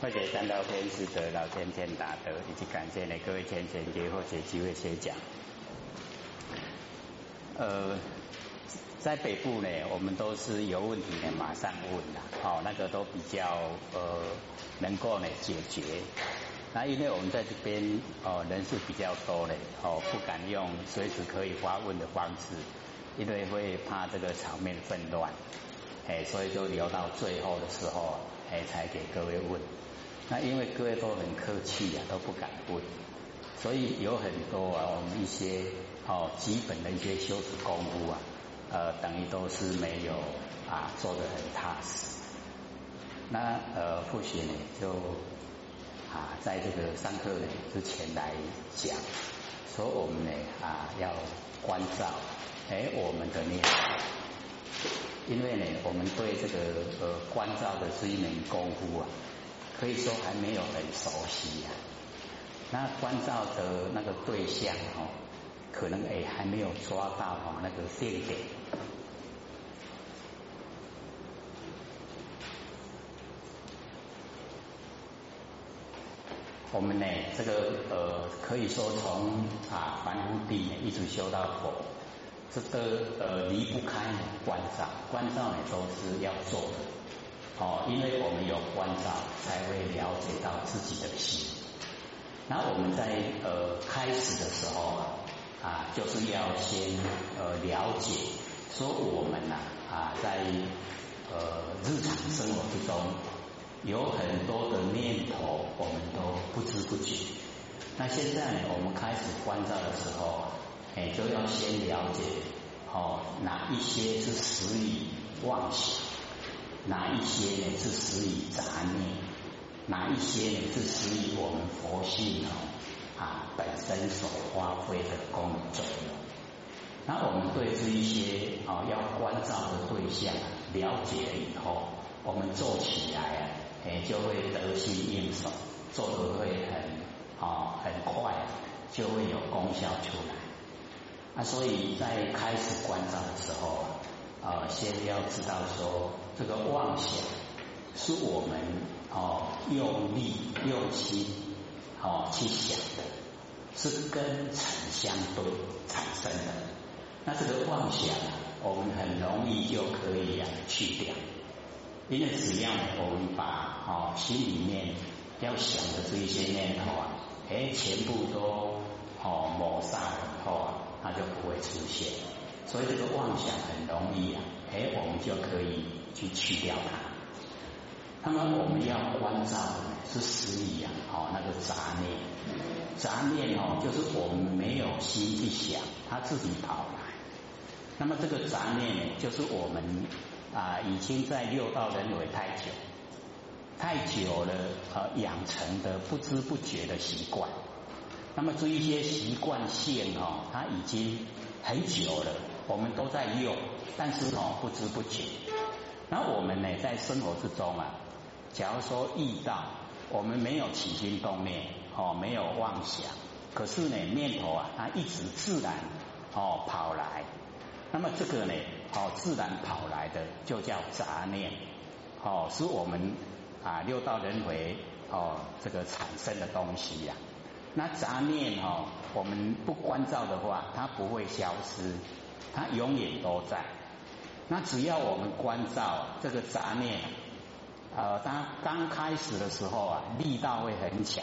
或者三道天师得老天天大德，以及感谢呢各位天贤给或者机会先讲。呃，在北部呢，我们都是有问题呢马上问的，哦，那个都比较呃能够呢解决。那因为我们在这边哦人数比较多嘞，哦不敢用随时可以发问的方式，因为会怕这个场面纷乱，哎，所以就留到最后的时候，哎才给各位问。那因为各位都很客气呀，都不敢问，所以有很多啊，我们一些哦基本的一些修持功夫啊，呃，等于都是没有啊做得很踏实。那呃，或许呢，就啊在这个上课之前来讲，说我们呢啊要关照哎我们的念，因为呢我们对这个呃关照的是一门功夫啊。可以说还没有很熟悉呀，那关照的那个对象哦，可能哎还没有抓到哦那个定点。我们呢这个呃可以说从啊凡夫地一直修到佛，这个呃离不开关照，关照呢都是要做的。哦，因为我们有关照，才会了解到自己的心。那我们在呃开始的时候啊，啊，就是要先呃了解，说我们呐啊在呃日常生活之中有很多的念头，我们都不知不觉。那现在，我们开始关照的时候，哎，就要先了解哦，哪一些是实以妄想。哪一些呢是始于杂念？哪一些呢是始于我们佛性哦啊本身所发挥的功能作用？那我们对这一些啊要关照的对象了解了以后，我们做起来啊，哎就会得心应手，做的会很啊很快，就会有功效出来。那所以在开始关照的时候啊。啊，先要知道说，这个妄想是我们哦用力用心哦去想的，是跟尘相对产生的。那这个妄想，我们很容易就可以啊去掉，因为只要我们把哦心里面要想的这一些念头啊，哎全部都哦抹杀以后啊，它就不会出现。所以这个妄想很容易啊，哎，我们就可以去去掉它。那么我们要关照的是实意啊，哦，那个杂念，杂念哦，就是我们没有心去想，它自己跑来。那么这个杂念呢，就是我们啊已经在六道轮回太久，太久了呃养成的不知不觉的习惯。那么这一些习惯性哦，它已经很久了。我们都在用，但是哦不知不觉。那我们呢，在生活之中啊，假如说遇到我们没有起心动念，哦没有妄想，可是呢念头啊，它一直自然哦跑来。那么这个呢，哦自然跑来的就叫杂念，哦是我们啊六道轮回哦这个产生的东西呀。那杂念哦，我们不关照的话，它不会消失。它永远都在。那只要我们关照这个杂念，呃，当刚开始的时候啊，力道会很强，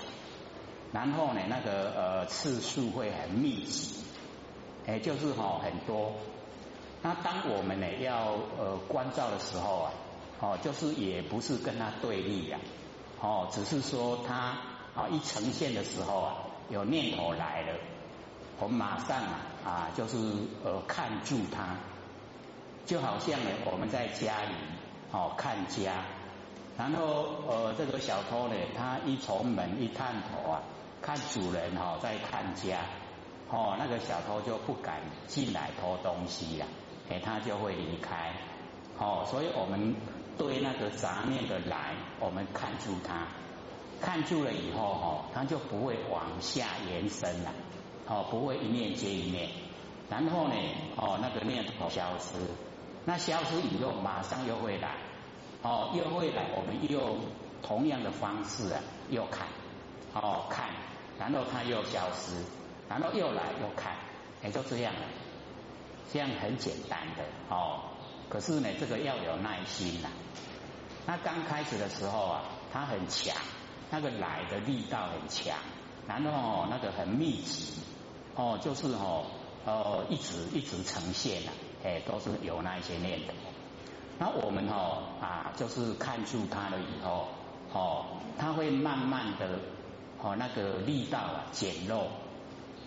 然后呢，那个呃次数会很密集，哎，就是哈很多。那当我们呢要呃关照的时候啊，哦，就是也不是跟他对立呀，哦，只是说他啊一呈现的时候啊，有念头来了。我们马上啊啊，就是呃看住他，就好像呢我们在家里哦看家，然后呃这个小偷呢，他一从门一探头啊，看主人哈在看家，哦那个小偷就不敢进来偷东西了，哎他就会离开，哦所以我们对那个杂念的来，我们看住他，看住了以后哈，他就不会往下延伸了。哦，不会一面接一面，然后呢，哦，那个念头消失，那消失以后马上又会来，哦，又会来，我们又同样的方式啊，又看，哦看，然后它又消失，然后又来又看，也就这样了，这样很简单的哦。可是呢，这个要有耐心呐。那刚开始的时候啊，它很强，那个来的力道很强，然后那个很密集，哦，就是哦，哦，一直一直呈现呐，哎，都是有那一些念头。那我们哦啊，就是看住它了以后，哦，它会慢慢的哦那个力道啊减弱，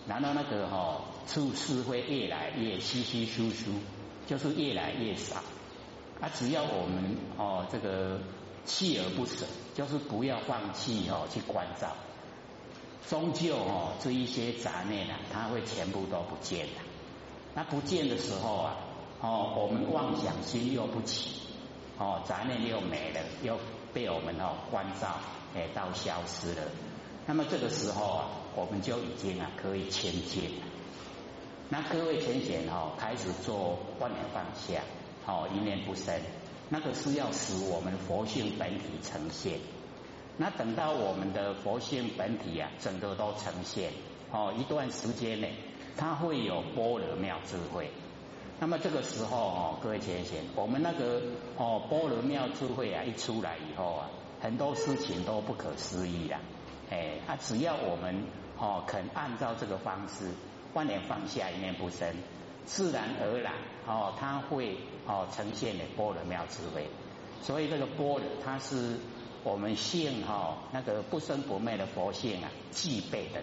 然后那个哦处事会越来越稀稀疏疏，就是越来越少。啊，只要我们哦这个锲而不舍，就是不要放弃哦去关照，终究哦这一些杂念啊，它会全部都不见了。那不见的时候啊。哦，我们妄想心又不起，哦，杂念又没了，又被我们哦关照，哎，到消失了。那么这个时候啊，我们就已经啊可以前进。那各位浅显哦，开始做万念放下，哦，一念不生，那个是要使我们佛性本体呈现。那等到我们的佛性本体啊，整个都呈现，哦，一段时间内，它会有般若妙智慧。那么这个时候哦，各位前贤，我们那个哦般若妙智慧啊一出来以后啊，很多事情都不可思议啦。哎，啊只要我们哦肯按照这个方式，万念放下，一念不生，自然而然哦，它会哦呈现的般若妙智慧。所以这个般若，它是我们性哈那个不生不灭的佛性啊具备的，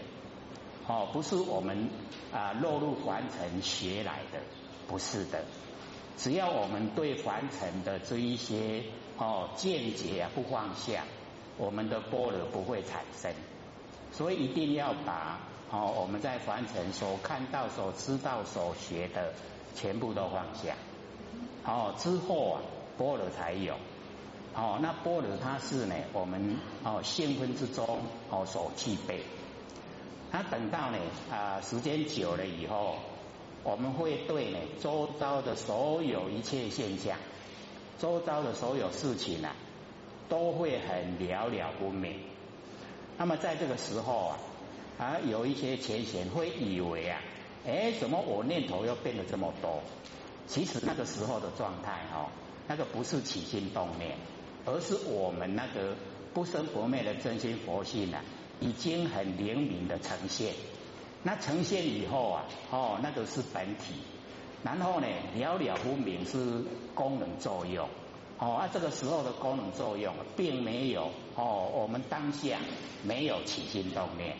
哦不是我们啊落入凡尘学来的。不是的，只要我们对凡尘的这一些哦见解啊不放下，我们的波罗不会产生。所以一定要把哦我们在凡尘所看到、所知道、所学的全部都放下，哦之后啊波罗才有。哦那波罗它是呢我们哦性分之中哦所具备。那等到呢啊时间久了以后。我们会对呢周遭的所有一切现象，周遭的所有事情啊，都会很了了不明。那么在这个时候啊，啊有一些前贤会以为啊，哎，怎么我念头又变得这么多？其实那个时候的状态哈，那个不是起心动念，而是我们那个不生不灭的真心佛性啊，已经很灵敏的呈现。那呈现以后啊，哦，那个是本体，然后呢，了了不明是功能作用，哦，啊，这个时候的功能作用并没有哦，我们当下没有起心动念，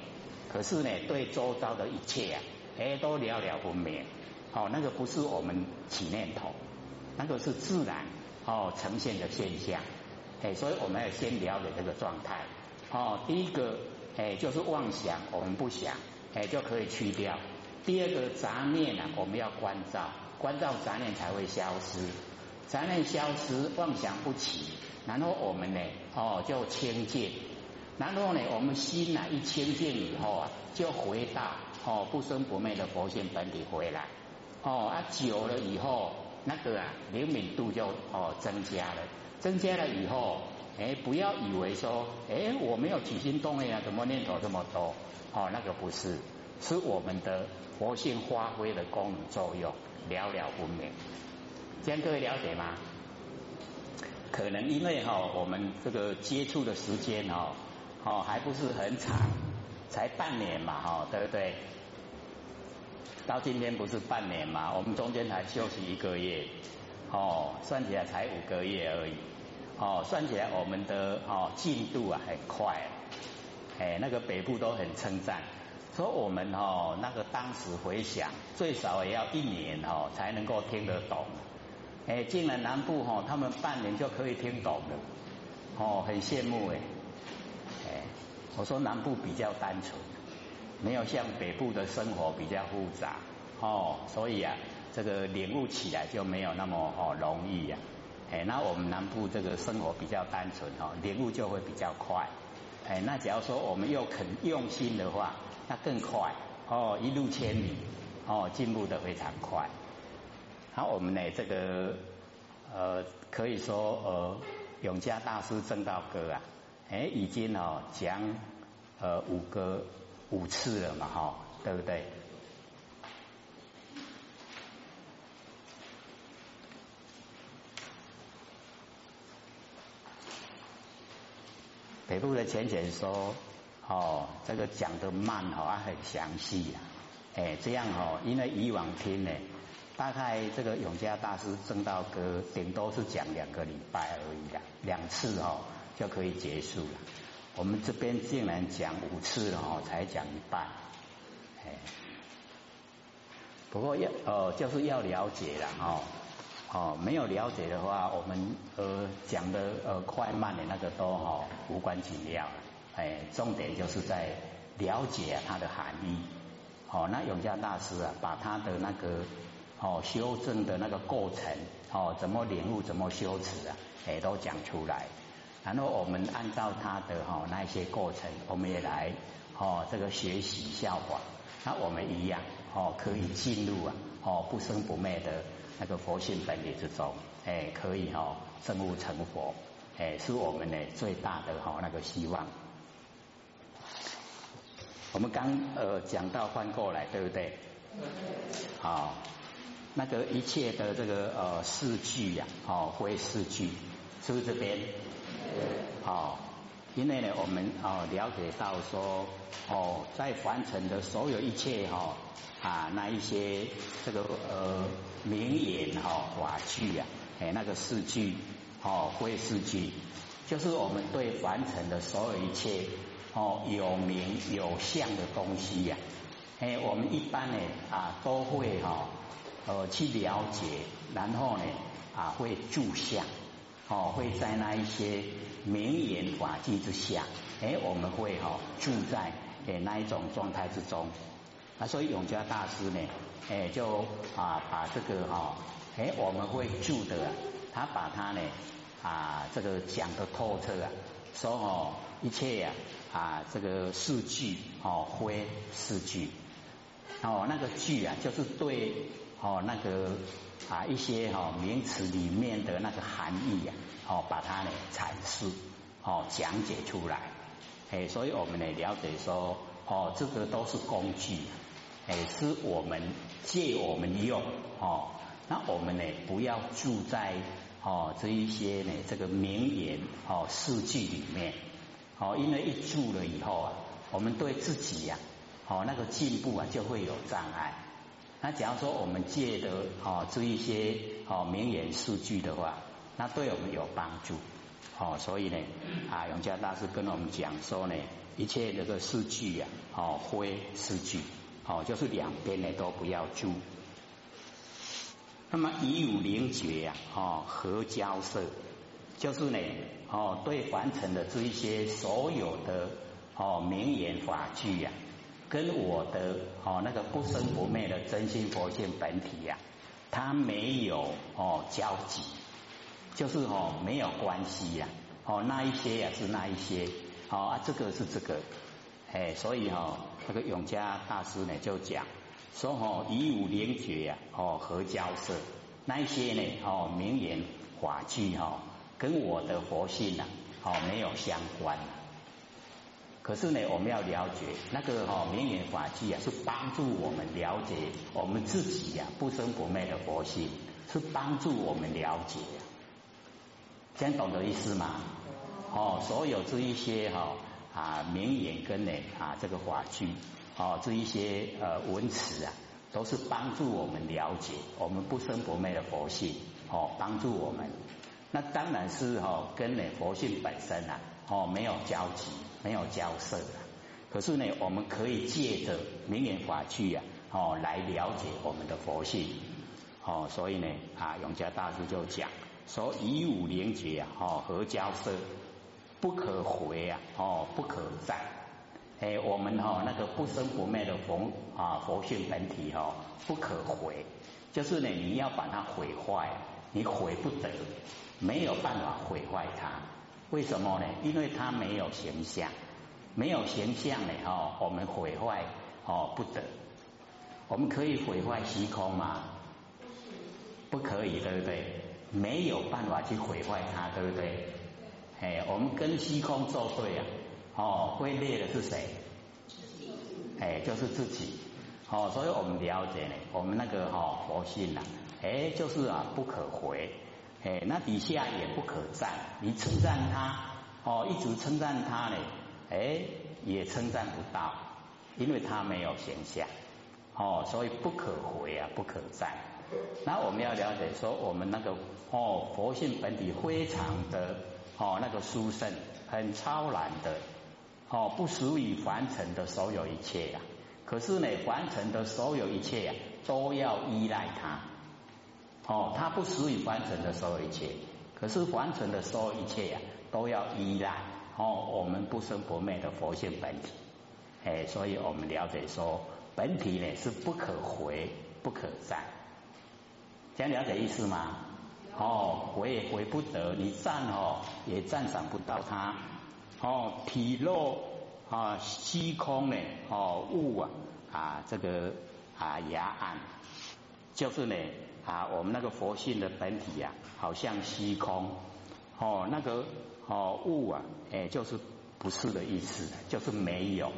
可是呢，对周遭的一切啊，哎，都了了不明，哦，那个不是我们起念头，那个是自然哦呈现的现象，哎，所以我们要先了解这个状态，哦，第一个哎就是妄想，我们不想。哎，就可以去掉。第二个杂念呢，我们要关照，关照杂念才会消失。杂念消失，妄想不起，然后我们呢，哦，就清净。然后呢，我们心呢一清净以后啊，就回到哦不生不灭的佛性本体回来。哦啊，久了以后，那个啊灵敏度就哦增加了。增加了以后，哎，不要以为说，哎，我没有起心动念啊，怎么念头这么多？哦，那个不是，是我们的活性发挥的功能作用，了了不明。这样各位了解吗？可能因为哈，我们这个接触的时间哦，哦还不是很长，才半年嘛，哈，对不对？到今天不是半年嘛，我们中间才休息一个月，哦，算起来才五个月而已，哦，算起来我们的哦进度啊很快。哎，那个北部都很称赞，说我们哦，那个当时回想，最少也要一年哦才能够听得懂。哎，进了南部哈，他们半年就可以听懂了，哦，很羡慕哎。哎，我说南部比较单纯，没有像北部的生活比较复杂，哦，所以啊，这个领悟起来就没有那么哦容易呀。哎，那我们南部这个生活比较单纯哦，领悟就会比较快。哎，那假如说我们又肯用心的话，那更快哦，一路千里哦，进步的非常快。好，我们呢这个呃，可以说呃，永嘉大师正道歌啊，哎，已经哦讲呃五个五次了嘛，哈，对不对？北部的浅浅说，哦，这个讲的慢哈，很详细呀，哎，这样哦，因为以往听呢，大概这个永嘉大师正道歌顶多是讲两个礼拜而已的，两次哦就可以结束了。我们这边竟然讲五次了哦，才讲一半，哎，不过要哦就是要了解了哦。哦，没有了解的话，我们呃讲的呃快慢的那个都哈无关紧要，哎，重点就是在了解它的含义。哦，那永嘉大师啊，把他的那个哦修正的那个过程，哦怎么领悟，怎么修持啊，也都讲出来。然后我们按照他的哈那些过程，我们也来哦这个学习效果。那我们一样哦可以进入啊哦不生不灭的。那个佛性本理之中，哎，可以哈证悟成佛，哎，是我们的最大的哈那个希望。我们刚呃讲到翻过来，对不对？好，那个一切的这个呃四句呀，哦，会四句，是不是这边？好，因为呢，我们哦了解到说，哦，在凡尘的所有一切哈。啊，那一些这个呃名言哈法句啊，哎那个四句哦会四句，就是我们对凡尘的所有一切哦有名有相的东西呀，哎我们一般呢啊都会哈呃去了解，然后呢啊会住相哦会在那一些名言法句之下，哎我们会哈住在哎那一种状态之中。啊，所以永嘉大师呢，哎，就啊把这个哈，哎，我们会住的，他把他呢啊这个讲的透彻啊，说哦一切呀啊这个四句哦灰四句哦那个句啊就是对哦那个啊一些哈名词里面的那个含义呀哦把它呢阐释哦讲解出来，哎，所以我们呢了解说哦这个都是工具。哎，是我们借我们用哦，那我们呢不要住在哦这一些呢这个名言哦事句里面哦，因为一住了以后啊，我们对自己呀哦那个进步啊就会有障碍。那假如说我们借的哦这一些哦名言事句的话，那对我们有帮助哦，所以呢啊永嘉大师跟我们讲说呢，一切这个事句呀哦非事句。哦，就是两边呢都不要住。那么以五灵觉呀，哦合交涉，就是呢，哦对凡尘的这一些所有的哦名言法句呀，跟我的哦那个不生不灭的真心佛性本体呀，它没有哦交集，就是哦没有关系呀，哦那一些呀是那一些，哦啊这个是这个。哎，所以哈，那个永嘉大师呢就讲说哦，以五灵觉呀，哦合交涉，那些呢哦名言法句哈，跟我的佛性呐哦没有相关。可是呢，我们要了解那个哈名言法句啊，是帮助我们了解我们自己呀不生不灭的佛性，是帮助我们了解。这样懂得意思吗？哦，所有这一些哈。啊，名言跟呢啊，这个法句哦，这一些呃文词啊，都是帮助我们了解我们不生不灭的佛性哦，帮助我们。那当然是哦，跟呢佛性本身啊哦没有交集，没有交涉的。可是呢，我们可以借着名言法句啊哦来了解我们的佛性哦。所以呢啊，永嘉大师就讲说以五连结啊哦合交涉。不可回啊！哦，不可再。哎，我们哈那个不生不灭的佛啊佛性本体哈，不可回，就是呢你要把它毁坏，你毁不得，没有办法毁坏它。为什么呢？因为它没有形象，没有形象呢哈，我们毁坏哦不得。我们可以毁坏虚空吗？不可以，对不对？没有办法去毁坏它，对不对？哎，我们跟虚空作对啊，哦，会裂的是谁？哎，就是自己。哦，所以我们了解呢，我们那个哈佛性呐，哎，就是啊不可回，哎，那底下也不可赞。你称赞他，哦，一直称赞他呢，哎，也称赞不到，因为他没有形象。哦，所以不可回啊，不可赞。那我们要了解说，我们那个哦佛性本体非常的哦那个殊胜，很超然的哦，不属于凡尘的所有一切呀。可是呢，凡尘的所有一切呀，都要依赖它。哦，它不属于凡尘的所有一切，可是凡尘的所有一切呀，都要依赖哦我们不生不灭的佛性本体。哎，所以我们了解说，本体呢是不可回、不可赞。这样了解意思吗？哦，回也回不得，你赞哦也赞赏不到它。哦，体肉啊虚空呢，哦物啊啊这个啊崖岸，就是呢啊我们那个佛性的本体呀，好像虚空。哦，那个哦物啊，哎就是不是的意思，就是没有。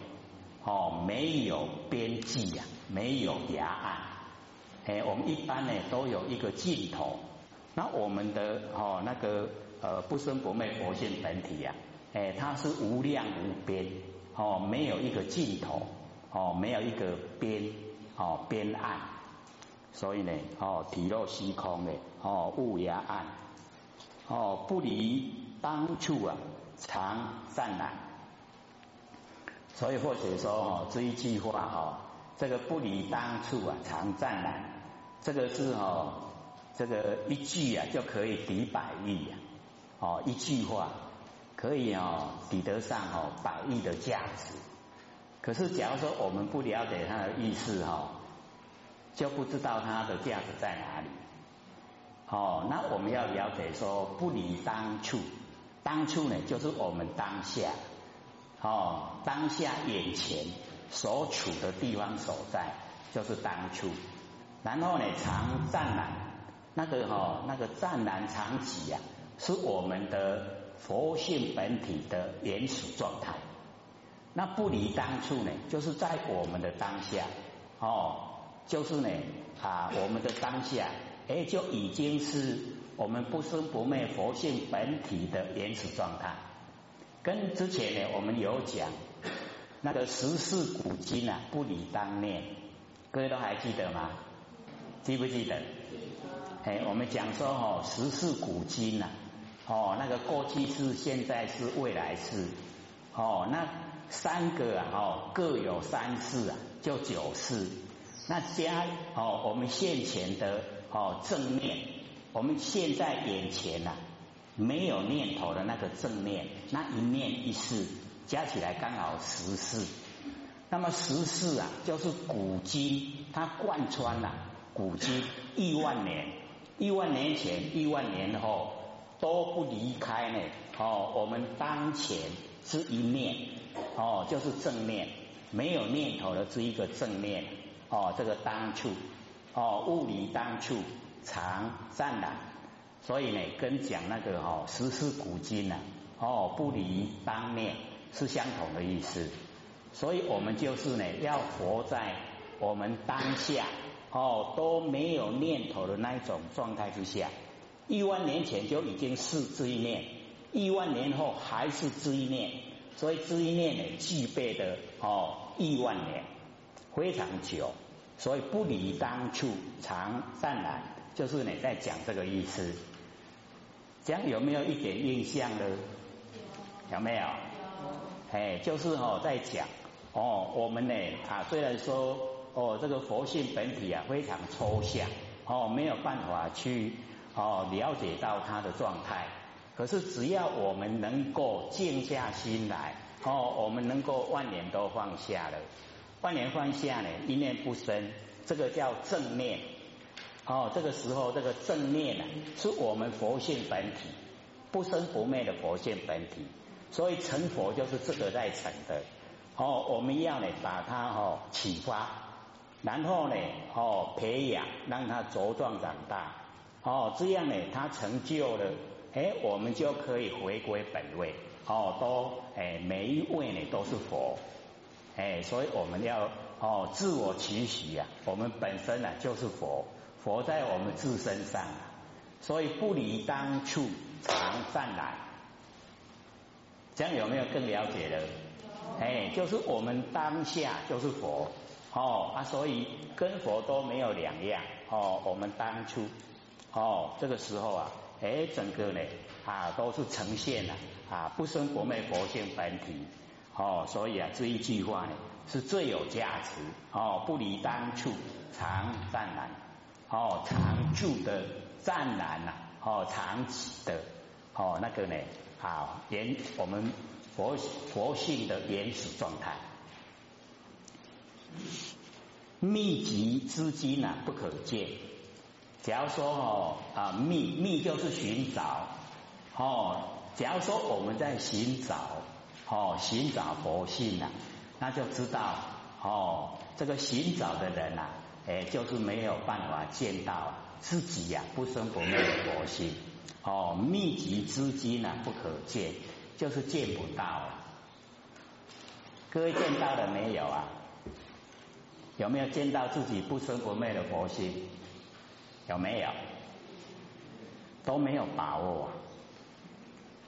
哦，没有边际呀，没有崖岸。哎，我们一般呢都有一个尽头，那我们的哦那个呃不生不灭佛性本体呀，哎它是无量无边，哦没有一个尽头，哦没有一个边，哦边岸，所以呢哦体若虚空的哦物压岸，哦不离当处啊常湛然，所以或者说哦这一句话哈，这个不离当处啊常湛然。这个是哦，这个一句啊就可以抵百亿呀，哦一句话可以哦抵得上哦百亿的价值。可是假如说我们不了解它的意思哈，就不知道它的价值在哪里。哦，那我们要了解说不离当处，当处呢就是我们当下，哦当下眼前所处的地方所在就是当处。然后呢，常湛然，那个哈，那个湛然常寂呀，是我们的佛性本体的原始状态。那不离当处呢，就是在我们的当下，哦，就是呢啊，我们的当下，哎，就已经是我们不生不灭佛性本体的原始状态。跟之前呢，我们有讲那个十四古今啊，不离当念，各位都还记得吗？记不记得？哎，我们讲说哦，十世古今呐，哦，那个过去是，现在是，未来是，哦，那三个啊，哦，各有三世啊，就九世。那加哦，我们现前的哦正念，我们现在眼前呐，没有念头的那个正念，那一念一世加起来刚好十世。那么十世啊，就是古今它贯穿了。古今亿万年，亿万年前、亿万年后都不离开呢。哦，我们当前是一念，哦，就是正念，没有念头的这一个正念。哦，这个当处，哦，物理当处常湛然。所以呢，跟讲那个哦，时事古今呢，哦，不离当面是相同的意思。所以我们就是呢，要活在我们当下。哦，都没有念头的那一种状态之下，亿万年前就已经是这一念，亿万年后还是这一念，所以这一念呢具备的哦亿万年非常久，所以不离当处常淡然，就是你在讲这个意思，这样有没有一点印象呢？有没有？哎，就是哦在讲哦我们呢啊虽然说。哦，这个佛性本体啊，非常抽象，哦，没有办法去哦了解到它的状态。可是只要我们能够静下心来，哦，我们能够万年都放下了，万年放下呢，一念不生，这个叫正念。哦，这个时候这个正念呢，是我们佛性本体不生不灭的佛性本体，所以成佛就是这个在成的。哦，我们要呢把它哦启发。然后呢，哦，培养让他茁壮长大，哦，这样呢，他成就了，哎，我们就可以回归本位，哦，都哎每一位呢都是佛，哎，所以我们要哦自我期许啊，我们本身呢就是佛，佛在我们自身上，所以不离当处常善来，这样有没有更了解了？哎，就是我们当下就是佛，哦啊，所以跟佛都没有两样，哦，我们当初，哦，这个时候啊。哎，整个呢啊都是呈现了啊不生不灭佛性本体哦，所以啊这一句话呢是最有价值哦，不离当初常湛然哦，常住的湛然呐哦，常起的哦那个呢啊原我们佛佛性的原始状态，密集资金呐不可见。假如说哦啊觅觅就是寻找哦，假如说我们在寻找哦寻找佛性呐，那就知道哦这个寻找的人呐，哎就是没有办法见到自己呀不生不灭的佛性哦密集之机呢不可见，就是见不到。各位见到了没有啊？有没有见到自己不生不灭的佛性？有没有？都没有把握，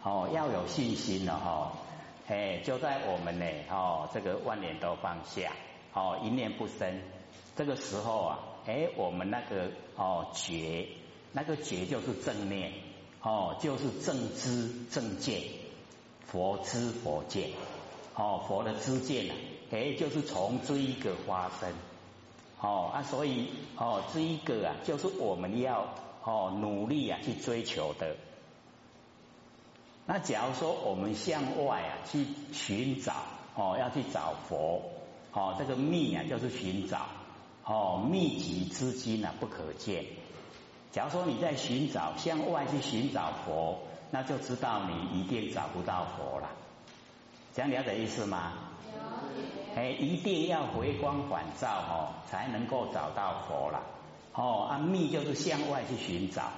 哦，要有信心了哈，哎，就在我们呢，哦，这个万年都放下，哦，一念不生，这个时候啊，哎，我们那个哦觉，那个觉就是正念，哦，就是正知正见，佛知佛见，哦，佛的知见呢，哎，就是从这一个发生。哦啊，所以哦，这一个啊，就是我们要哦努力啊去追求的。那假如说我们向外啊去寻找哦，要去找佛哦，这个密啊就是寻找哦，密集之金啊不可见。假如说你在寻找向外去寻找佛，那就知道你一定找不到佛了。这样了解意思吗？哎，一定要回光返照哦，才能够找到佛了。哦，啊，密就是向外去寻找，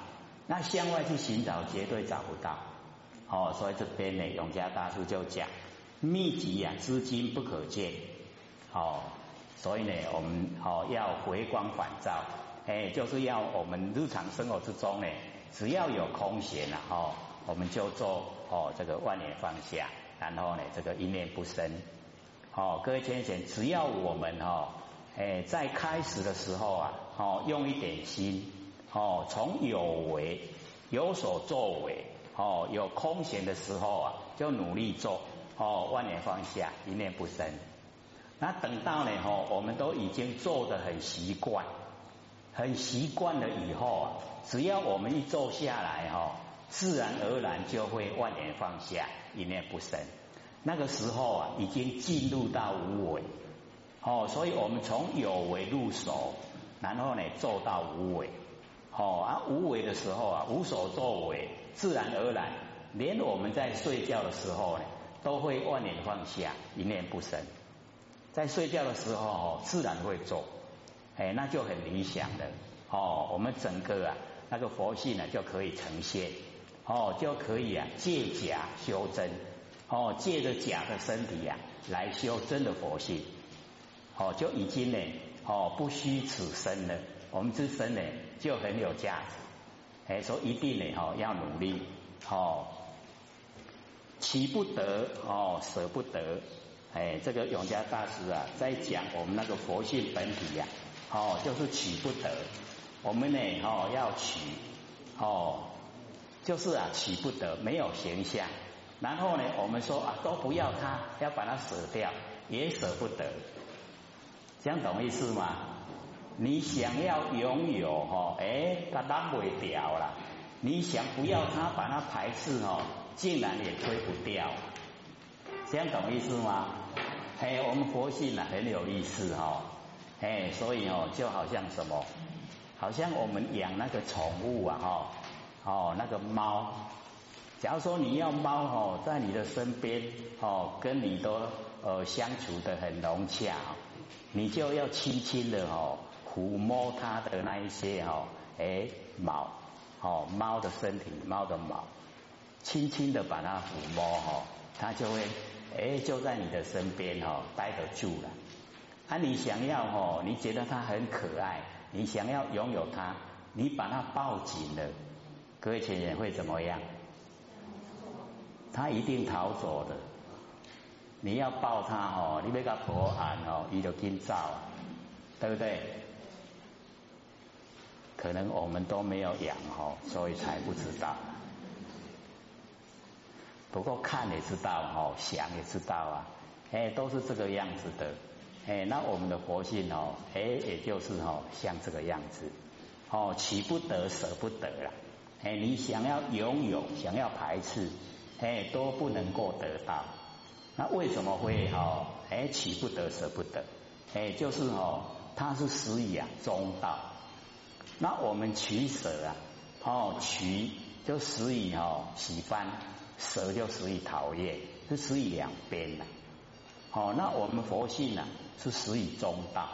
那向外去寻找绝对找不到。哦，所以这边呢，永嘉大师就讲，密集呀，资金不可见。哦，所以呢，我们哦要回光返照，哎，就是要我们日常生活之中呢，只要有空闲了哦，我们就做哦这个万年放下，然后呢，这个一念不生。哦，各位先生，只要我们哈，哎，在开始的时候啊，哦，用一点心，哦，从有为有所作为，哦，有空闲的时候啊，就努力做，哦，万年放下，一念不生。那等到呢，哈，我们都已经做的很习惯，很习惯了以后啊，只要我们一坐下来，哈，自然而然就会万年放下，一念不生。那个时候啊，已经进入到无为哦，所以我们从有为入手，然后呢做到无为哦，啊无为的时候啊，无所作为，自然而然，连我们在睡觉的时候呢，都会万念放下，一念不生。在睡觉的时候哦，自然会做，哎，那就很理想的哦。我们整个啊，那个佛性呢就可以呈现哦，就可以啊借假修真。哦，借着假的身体呀，来修真的佛性，哦，就已经呢，哦，不虚此生了。我们这身呢，就很有价值。哎，说一定呢，哦，要努力，哦，起不得，哦，舍不得。哎，这个永嘉大师啊，在讲我们那个佛性本体呀，哦，就是起不得。我们呢，哦，要取，哦，就是啊，起不得，没有形象。然后呢，我们说啊，都不要它，要把它舍掉，也舍不得，这样懂意思吗？你想要拥有哈，哎，它拿不掉了；你想不要它，把它排斥哈，竟然也推不掉，这样懂意思吗？哎，我们佛性啊很有意思哈，哎，所以哦，就好像什么，好像我们养那个宠物啊哈，哦，那个猫。假如说你要猫哦，在你的身边哦，跟你都呃相处的很融洽，你就要轻轻的哦抚摸它的那一些哦哎毛哦猫的身体猫的毛轻轻的把它抚摸哈，它就会哎就在你的身边哦待得住了。啊，你想要哈，你觉得它很可爱，你想要拥有它，你把它抱紧了，各位亲人会怎么样？他一定逃走的。你要抱他哦，你别个婆安哦，你就紧走，对不对？可能我们都没有养哦，所以才不知道。不过看也知道哦，想也知道啊，哎，都是这个样子的。哎，那我们的佛性哦，哎，也就是哦，像这个样子哦，取不得，舍不得了。哎，你想要拥有，想要排斥，哎，都不能够得到。那为什么会哈？哎，取不得，舍不得，哎，就是哦，它是始以啊中道。那我们取舍啊，哦，取就始以哦喜欢，舍就始以讨厌，是始以两边的。哦，那我们佛性呢是始以中道。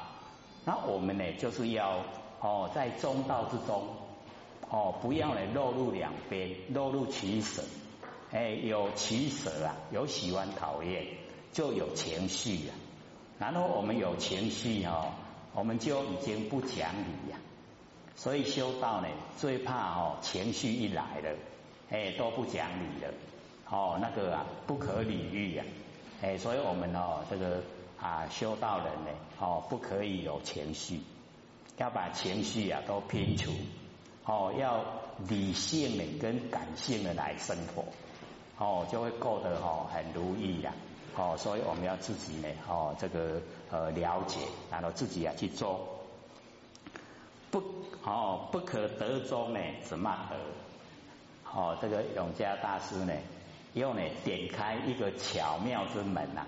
那我们呢就是要哦在中道之中，哦不要呢落入两边，落入取舍。哎，有取舍啊，有喜欢讨厌，就有情绪啊。然后我们有情绪哦，我们就已经不讲理呀。所以修道呢，最怕哦情绪一来了，哎都不讲理了，哦那个啊不可理喻呀。哎，所以我们哦这个啊修道人呢，哦不可以有情绪，要把情绪啊都摒除，哦要理性的跟感性的来生活。哦，就会过得哦很如意呀，哦，所以我们要自己呢，哦，这个呃了解，然后自己啊去做，不，哦，不可得中呢，怎么得？哦，这个永嘉大师呢，又呢点开一个巧妙之门呐，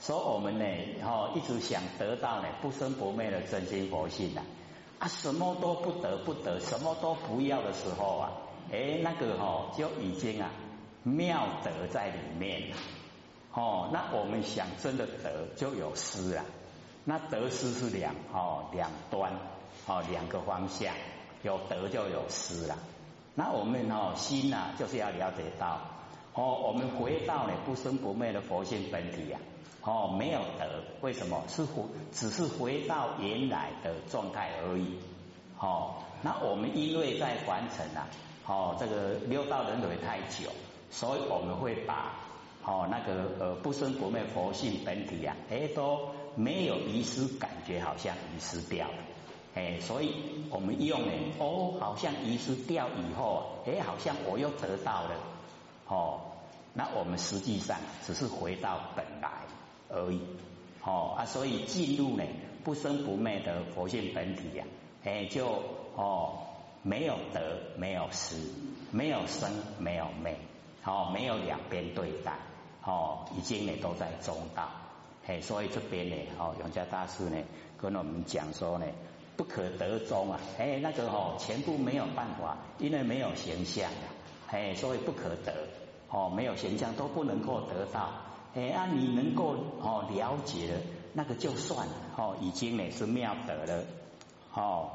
说我们呢，哦，一直想得到呢不生不灭的真心佛性呐，啊，什么都不得不得，什么都不要的时候啊，哎，那个哦就已经啊。妙德在里面，哦，那我们想真的德就有失啊。那得失是两哦两端哦两个方向，有得就有失了。那我们哦心呐就是要了解到哦，我们回到呢不生不灭的佛性本体呀，哦没有得，为什么是回只是回到原来的状态而已。哦，那我们因为在凡尘啊，哦这个六道轮回太久。所以我们会把哦那个呃不生不灭佛性本体啊，哎都没有遗失，感觉好像遗失掉了，哎，所以我们用呢哦好像遗失掉以后，哎好像我又得到了，哦，那我们实际上只是回到本来而已，哦啊，所以进入呢不生不灭的佛性本体呀，哎就哦没有得没有失，没有生没有灭。哦，没有两边对待，哦，已经呢都在中道，嘿，所以这边呢，哦，永嘉大师呢跟我们讲说呢，不可得中啊，哎，那个哦，全部没有办法，因为没有形象啊，哎，所以不可得，哦，没有形象都不能够得到，哎，啊，你能够哦了解了，那个就算了，哦，已经呢是妙得了，哦，